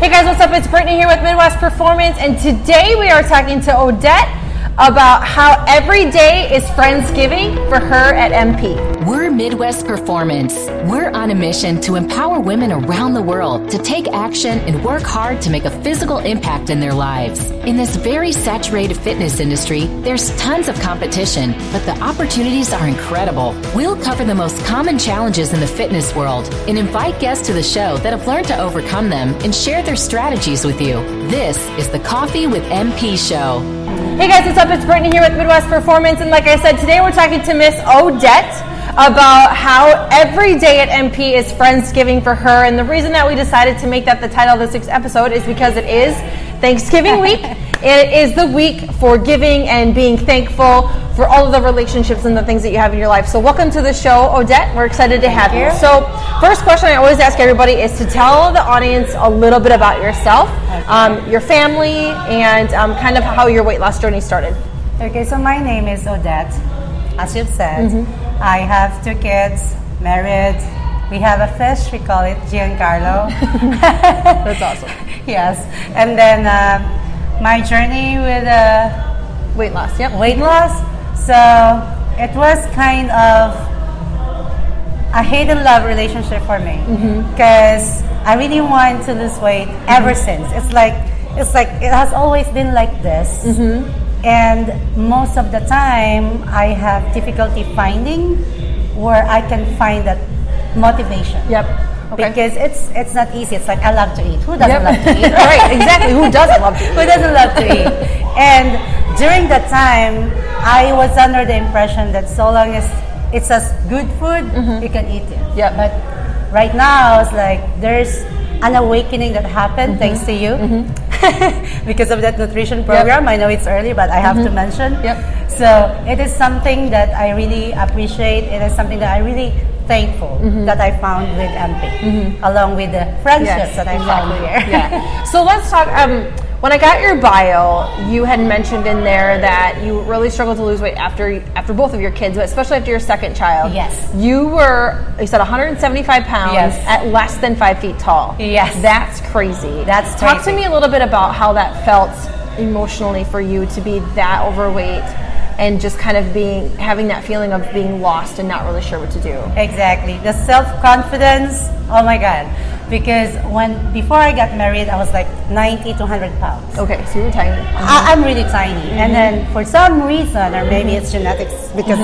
Hey guys, what's up? It's Brittany here with Midwest Performance, and today we are talking to Odette about how every day is Friendsgiving for her at MP. Midwest Performance. We're on a mission to empower women around the world to take action and work hard to make a physical impact in their lives. In this very saturated fitness industry, there's tons of competition, but the opportunities are incredible. We'll cover the most common challenges in the fitness world and invite guests to the show that have learned to overcome them and share their strategies with you. This is the Coffee with MP show. Hey guys, what's up? It's Brittany here with Midwest Performance, and like I said, today we're talking to Miss Odette about how every day at MP is Friendsgiving for her. And the reason that we decided to make that the title of this week's episode is because it is Thanksgiving week. it is the week for giving and being thankful for all of the relationships and the things that you have in your life. So, welcome to the show, Odette. We're excited to have you. So, first question I always ask everybody is to tell the audience a little bit about yourself, um, your family, and um, kind of how your weight loss journey started. Okay, so my name is Odette. As you've said, Mm-hmm. I have two kids, married. We have a fish, we call it Giancarlo. That's awesome. yes. And then uh, my journey with uh, Weight loss, yep. weight loss. So it was kind of a hate and love relationship for me Mm-hmm. because I really want to lose weight ever since. It's like it's like it has always been like this. Mm-hmm. And most of the time, I have difficulty finding where I can find that motivation. Yep. Okay. Because it's it's not easy. It's like I love to eat. Who doesn't Yep. love to eat? right, exactly. Who doesn't love to eat? Who doesn't love to eat? And during that time, I was under the impression that so long as it's as good food, you can eat it. Mm-hmm. Yeah. But right now, it's like there's an awakening that happened Mm-hmm. thanks to you. because of that nutrition program. I know it's early, but I have to mention. Mm-hmm. Yep. So it is something that I really appreciate. It is something that I really thankful Mm-hmm. that I found with MP, along with the friendships that I found here. yeah. So let's talk. Um, when I got your bio, you had mentioned in there that you really struggled to lose weight after after both of your kids, but especially after your second child. Yes. You were you said 175 pounds Yes. at less than five feet tall. Yes. That's crazy. That's talk to me a little bit about how that felt emotionally for you to be that overweight and just kind of being having that feeling of being lost and not really sure what to do. Exactly. The self confidence, oh my God. Because when before I got married, I was like 90 to 100 pounds. Okay, so you were tiny. I, I'm really tiny. And then for some reason, or maybe it's genetics, because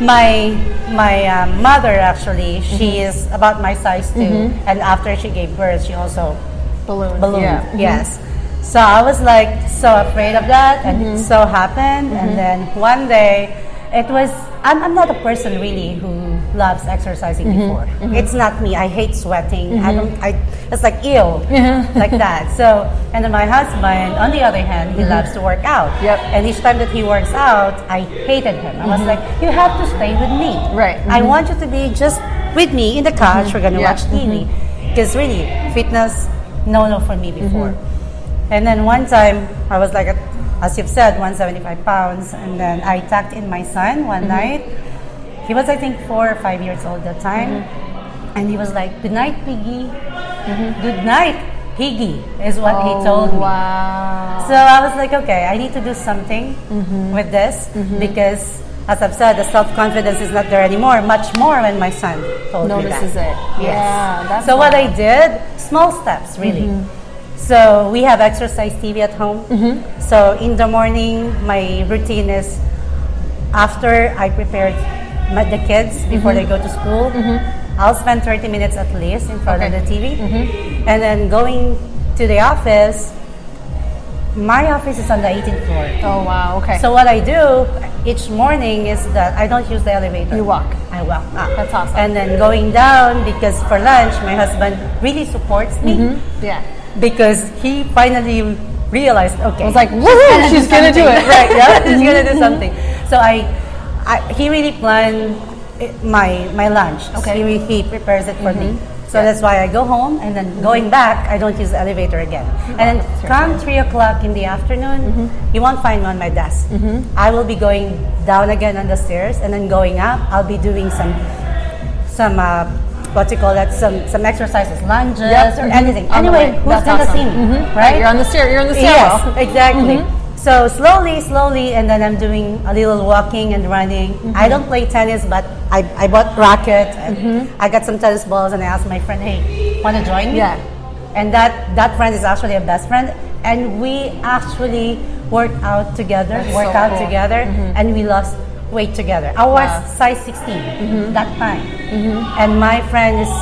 my my uh, mother actually, she is about my size too. And after she gave birth, she also Balloon. ballooned. Yeah. Mm-hmm. Yes. So I was like so afraid of that, and it so happened. Mm-hmm. And then one day, it was. I'm, I'm not a person really who loves exercising Mm-hmm. before. Mm-hmm. It's not me. I hate sweating. I don't. Mm-hmm. I. It's like ill, mm-hmm. like that. So, and then my husband, on the other hand, he loves to work out. Mm-hmm. Yep. And each time that he works out, I hated him. I was like, you have to stay with me. Mm-hmm. Right. I want you to be just with me in the couch. We're gonna Yeah. watch TV. Because really, fitness, no, no for me before. And then one time, I was like, as you've said, 175 pounds. And then I tucked in my son one mm-hmm. night. He was, I think, four or five years old at the time. Mm-hmm. And he was like, Good night, Piggy. Mm-hmm. Good night, Piggy, is what he oh, told me. Wow. So I was like, okay, I need to do something with this because, as I've said, the self confidence is not there anymore. Much more when my son told me that. Notices it. Yes. Yeah, that's so what wild. I did, small steps, really. So we have exercise TV at home. Mm-hmm. So in the morning, my routine is after I prepared my, the kids before they mm-hmm. go to school. Mm-hmm. I'll spend 30 minutes at least in front Okay. of the TV. And then going to the office, my office is on the 18th floor. Oh wow. Okay. So what I do each morning is that I don't use the elevator. You walk. I walk up. That's awesome. And then going down because for lunch, my husband really supports me yeah. Because he finally realized, okay, I was like, woohoo, she's gonna do it. right? Yeah, he's gonna do something. So I, I he really planned my my lunch. Okay. He, he prepares it for me. So that's why I go home and then going back, I don't use the elevator again. And then come three o'clock in the afternoon, you won't find me on my desk. I will be going down again on the stairs and then going up. I'll be doing some some uh, what you call that, some some exercises, lunges Yep, or mhm. anything. The Anyway, way. who's gonna awesome. see me, Mhm. right? You're on the stair. You're on the Yes, exactly. Mm-hmm. So slowly, slowly, and then I'm doing a little walking and running. Mm-hmm. I don't play tennis, but I, I bought racket and I got some tennis balls, and I asked my friend, "Hey, want to join me?" Yeah. And that that friend is actually a best friend, and we actually work out together, That's work so out cool. together, and we lost weight together. I was Wow. size 16 mm-hmm. that time, mm-hmm. and my friend is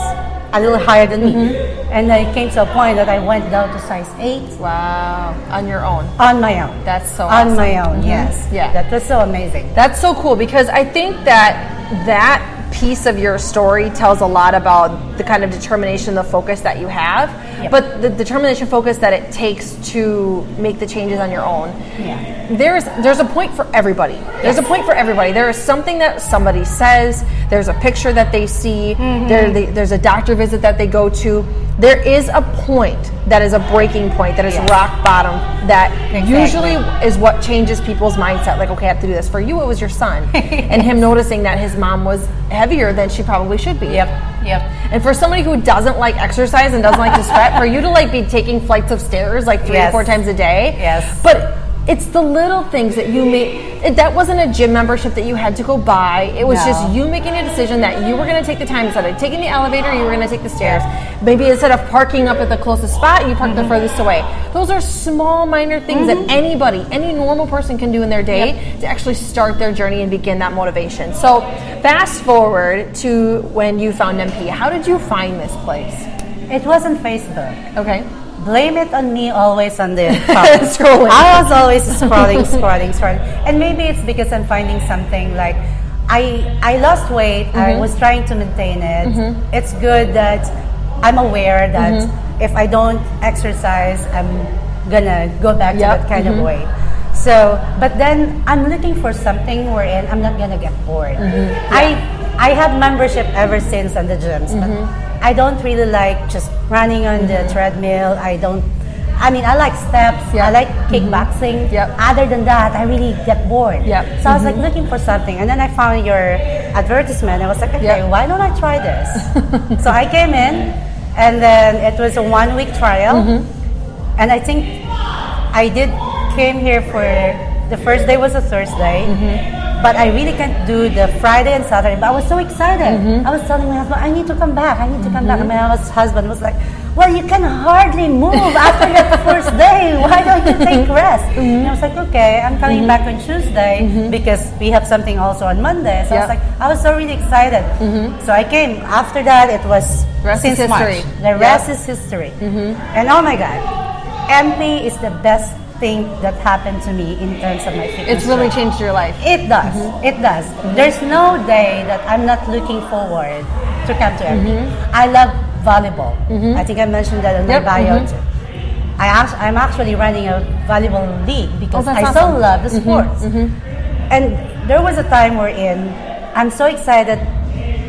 a little higher than me. Mm-hmm. And I came to a point that I went down to size 8 Wow. On your own. on my own. That's so on awesome. my own. Mhm. Yes. Yeah. That was so amazing. That's so cool because I think that that piece of your story tells a lot about the kind of determination, the focus that you have, Yep. but the determination, focus that it takes to make the changes on your own. Yeah. There's there's a point for everybody. There's a point for everybody. There is something that somebody says. There's a picture that they see. Mm-hmm. There, they, there's a doctor visit that they go to. There is a point that is a breaking point. That is Yes. rock bottom. That Exactly. usually is what changes people's mindset. Like, okay, I have to do this. For you, it was your son, and him noticing that his mom was heavier than she probably should be. Yep. Yep. And for somebody who doesn't like exercise and doesn't like to sweat, for you to like be taking flights of stairs like three Yes. or four times a day. Yes. But it's the little things that you make. It, that wasn't a gym membership that you had to go buy. It was No. just you making a decision that you were going to take the time instead of taking the elevator, you were going to take the stairs. Maybe instead of parking up at the closest spot, you parked Mm-hmm. the furthest away. Those are small, minor things that anybody, any normal person can do in their day to actually start their journey and begin that motivation. So, fast forward to when you found MP. How did you find this place? It wasn't Facebook. Okay. Blame it on me always on the. Scrolling. I was always scrolling, scrolling, scrolling. And maybe it's because I'm finding something like I I lost weight. I Mm-hmm. was trying to maintain it. It's good that I'm aware that Mm-hmm. if I don't exercise, I'm gonna go back Yep. to that kind of weight. So, but then I'm looking for something wherein I'm not gonna get bored. I I have membership ever since on the gyms, but I don't really like just running on the treadmill. I don't. I mean, I like steps. Yep. I like kickboxing. Yep. Other than that, I really get bored. Yep. So I was like looking for something, and then I found your advertisement. I was like, okay, Yep. why don't I try this? so I came in, and then it was a one week trial, Mm-hmm. and I think I did came here for the first day was a Thursday. Mm-hmm. But I really can't do the Friday and Saturday. But I was so excited. Mm-hmm. I was telling my husband, I need to come back. I need to come back. And mm-hmm. my husband was like, Well, you can hardly move after that first day. Why don't you take mm-hmm. rest? Mm-hmm. And I was like, Okay, I'm coming mm-hmm. back on Tuesday because we have something also on Monday. So I was like, I was so really excited. So I came. After that, it was Rest since March. history. The Yeah. rest is history. And oh my God, MP is the best thing that happened to me in terms of my fitness. It's really journey. changed your life. It does. Mm-hmm. It does. There's no day that I'm not looking forward to come to MP. Mm-hmm. I love volleyball. Mm-hmm. I think I mentioned that in Yep, my bio mhm. too. I I'm actually running a volleyball league because Oh, I so love the sports. And there was a time wherein I'm so excited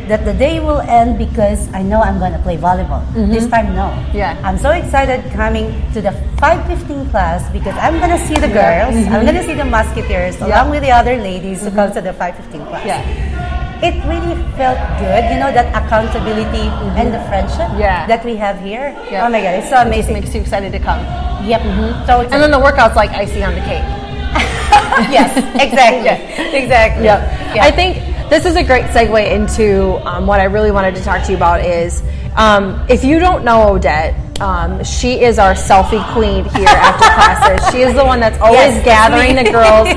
that the day will end because I know I'm going to play volleyball. Mm-hmm. This time, no. Yeah. I'm so excited coming to the 515 class because I'm going to see the Yeah. girls. I'm mm-hmm. going to see the musketeers along with the other ladies who come mm-hmm. to the 515 class. Yeah. It really felt good, you know, that accountability and the friendship Yeah. that we have here. Yeah. Oh my God, it's so It amazing. makes you excited to come. yep. So And then the workout's like icing on the cake. yes, exactly. Exactly. Yep. Yeah. I think this is a great segue into um, what I really wanted to talk to you about is um, if you don't know Odette, um, she is our selfie queen here after classes. She is the one that's always Yes, gathering the girls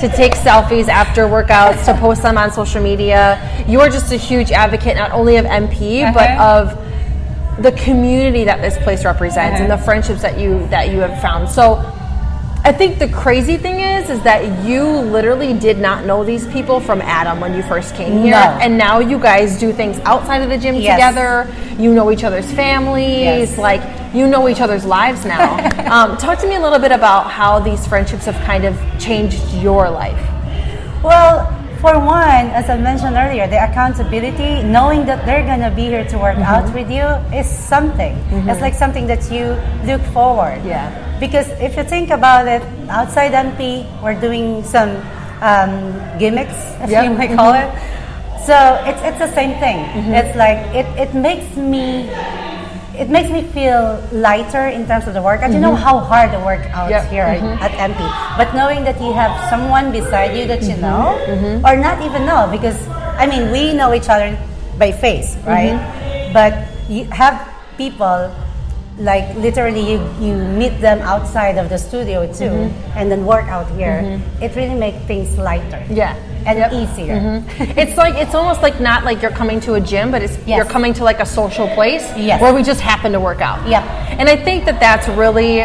to take selfies after workouts, to post them on social media. You are just a huge advocate, not only of MP, but Uh-huh. of the community that this place represents and Uh-huh. the friendships that you that you have found. So I think the crazy thing is, is that you literally did not know these people from Adam when you first came here, No. and now you guys do things outside of the gym Yes. together. You know each other's families, Yes. like you know each other's lives now. um, talk to me a little bit about how these friendships have kind of changed your life. Well, for one, as I mentioned earlier, the accountability, knowing that they're gonna be here to work Mm-hmm. out with you, is something. It's like something that you look forward. Yeah. Because if you think about it, outside MP, we're doing some um, gimmicks, as Yep. you might call it. So it's it's the same thing. It's like it, it makes me it makes me feel lighter in terms of the workout. You know mm-hmm. how hard the workouts Yep. here mm-hmm. at MP, but knowing that you have someone beside you that you mm-hmm. know, or not even know, because I mean we know each other by face, right? But you have people like literally you, you meet them outside of the studio too, mm-hmm. and then work out here. Mm-hmm. It really makes things lighter, Yeah. and Yep. easier. Mm-hmm. It's like it's almost like not like you're coming to a gym, but it's Yes. you're coming to like a social place Yes. where we just happen to work out. Yep. And I think that that's really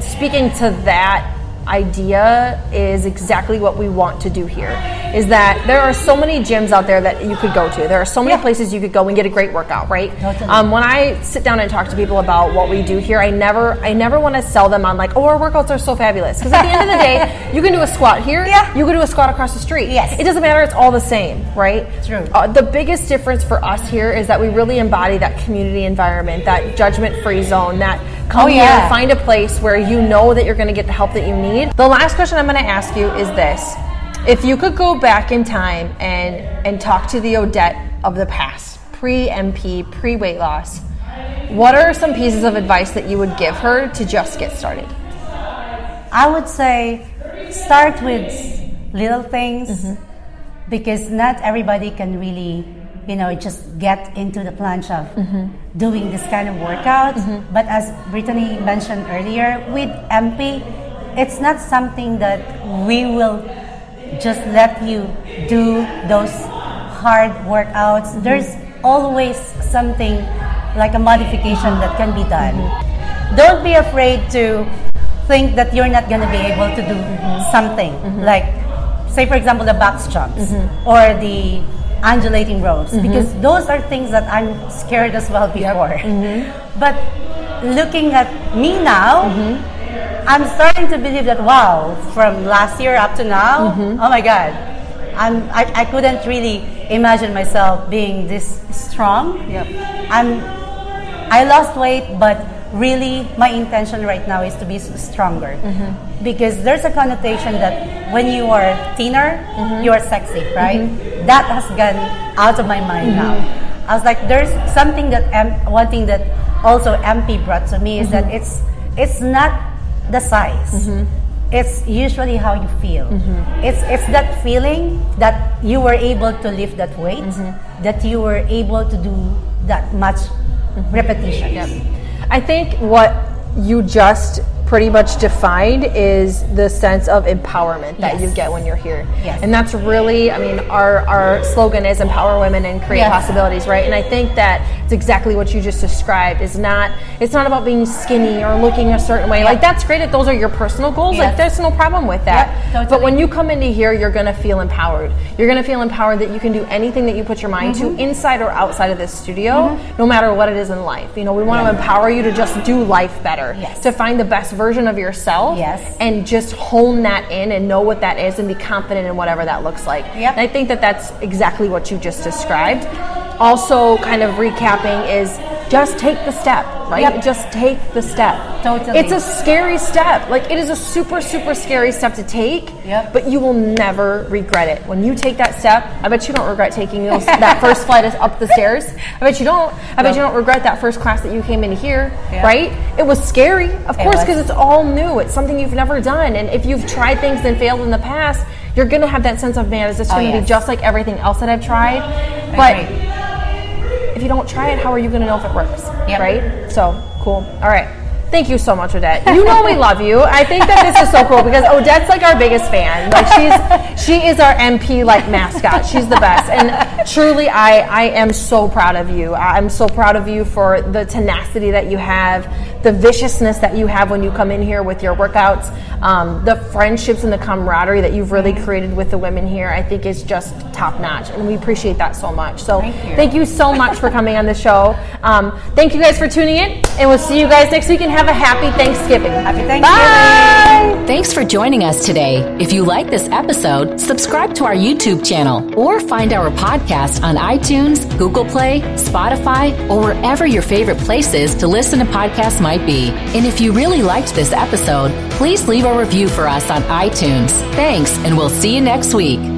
speaking to that idea is exactly what we want to do here. Is that there are so many gyms out there that you could go to. There are so many Yeah. places you could go and get a great workout, right? Um, when I sit down and talk to people about what we do here, I never I never want to sell them on like, oh, our workouts are so fabulous. Because at the end of the day, you can do a squat here, Yeah. you can do a squat across the street. Yes. It doesn't matter, it's all the same, right? True. Uh, the biggest difference for us here is that we really embody that community environment, that judgment free zone, that come Oh, here, yeah. find a place where you know that you're going to get the help that you need. The last question I'm going to ask you is this. If you could go back in time and, and talk to the Odette of the past, pre MP, pre weight loss, what are some pieces of advice that you would give her to just get started? I would say start with little things mm-hmm. because not everybody can really, you know, just get into the plunge of mm-hmm. doing this kind of workout. Mm-hmm. But as Brittany mentioned earlier, with MP, it's not something that we will just let you do those hard workouts. Mm-hmm. There's always something like a modification that can be done. Don't be afraid to think that you're not going to be able to do something. Like say for example the box jumps or the undulating ropes mm-hmm. because those are things that I'm scared as well before. Mm-hmm. But looking at me now, mm-hmm. I'm starting to believe that wow, from last year up to now, oh my god. I'm, I, I couldn't really imagine myself being this strong. Yep. I'm I lost weight, but really my intention right now is to be stronger. Mm-hmm. Because there's a connotation that when you are thinner, mm-hmm. you are sexy, right? Mm-hmm. That has gone out of my mind now. I was like, there's something that M- one thing that also MP brought to me is that it's it's not the size. It's usually how you feel. It's it's that feeling that you were able to lift that weight, that you were able to do that much repetition. Yep. I think what you just pretty much defined is the sense of empowerment that Yes. you get when you're here. Yes. And that's really, I mean, our, our slogan is empower women and create Yes. possibilities, right? And I think that it's exactly what you just described. Is not it's not about being skinny or looking a certain way. Like that's great if those are your personal goals. Like there's no problem with that. Yep, totally. But when you come into here, you're going to feel empowered. You're going to feel empowered that you can do anything that you put your mind Mm-hmm. to, inside or outside of this studio, no matter what it is in life. You know, we want to empower you to just do life better, Yes. to find the best version of yourself, Yes. and just hone that in and know what that is and be confident in whatever that looks like. Yep. And I think that that's exactly what you just described. Also, kind of recapping is just take the step, right? Yep. Just take the step. Totally. It's a scary step. Like it is a super, super scary step to take. Yep. But you will never regret it. When you take that step, I bet you don't regret taking those, that first flight up the stairs. I bet you don't. I bet you don't regret that first class that you came in here, Yeah. right? It was scary, of It course, because it's all new. It's something you've never done. And if you've tried things and failed in the past, you're going to have that sense of, man, is this Oh, going to be yes. just like everything else that I've tried? But if you don't try it, how are you going to know if it works? Yep. Right? So cool. All right. Thank you so much, Odette. You know we love you. I think that this is so cool because Odette's like our biggest fan. Like she's she is our MP like mascot. She's the best. And truly I I am so proud of you. I'm so proud of you for the tenacity that you have, the viciousness that you have when you come in here with your workouts, um, the friendships and the camaraderie that you've really created with the women here. I think is just top notch, and we appreciate that so much. So Thank you. thank you so much for coming on the show. Um, thank you guys for tuning in, and we'll see you guys next week and have a happy Thanksgiving. Happy Thanksgiving. Bye. Thanks for joining us today. If you like this episode, subscribe to our YouTube channel or find our podcast on iTunes, Google Play, Spotify, or wherever your favorite place is to listen to podcasts might be. And if you really liked this episode, please leave a review for us on iTunes. Thanks, and we'll see you next week.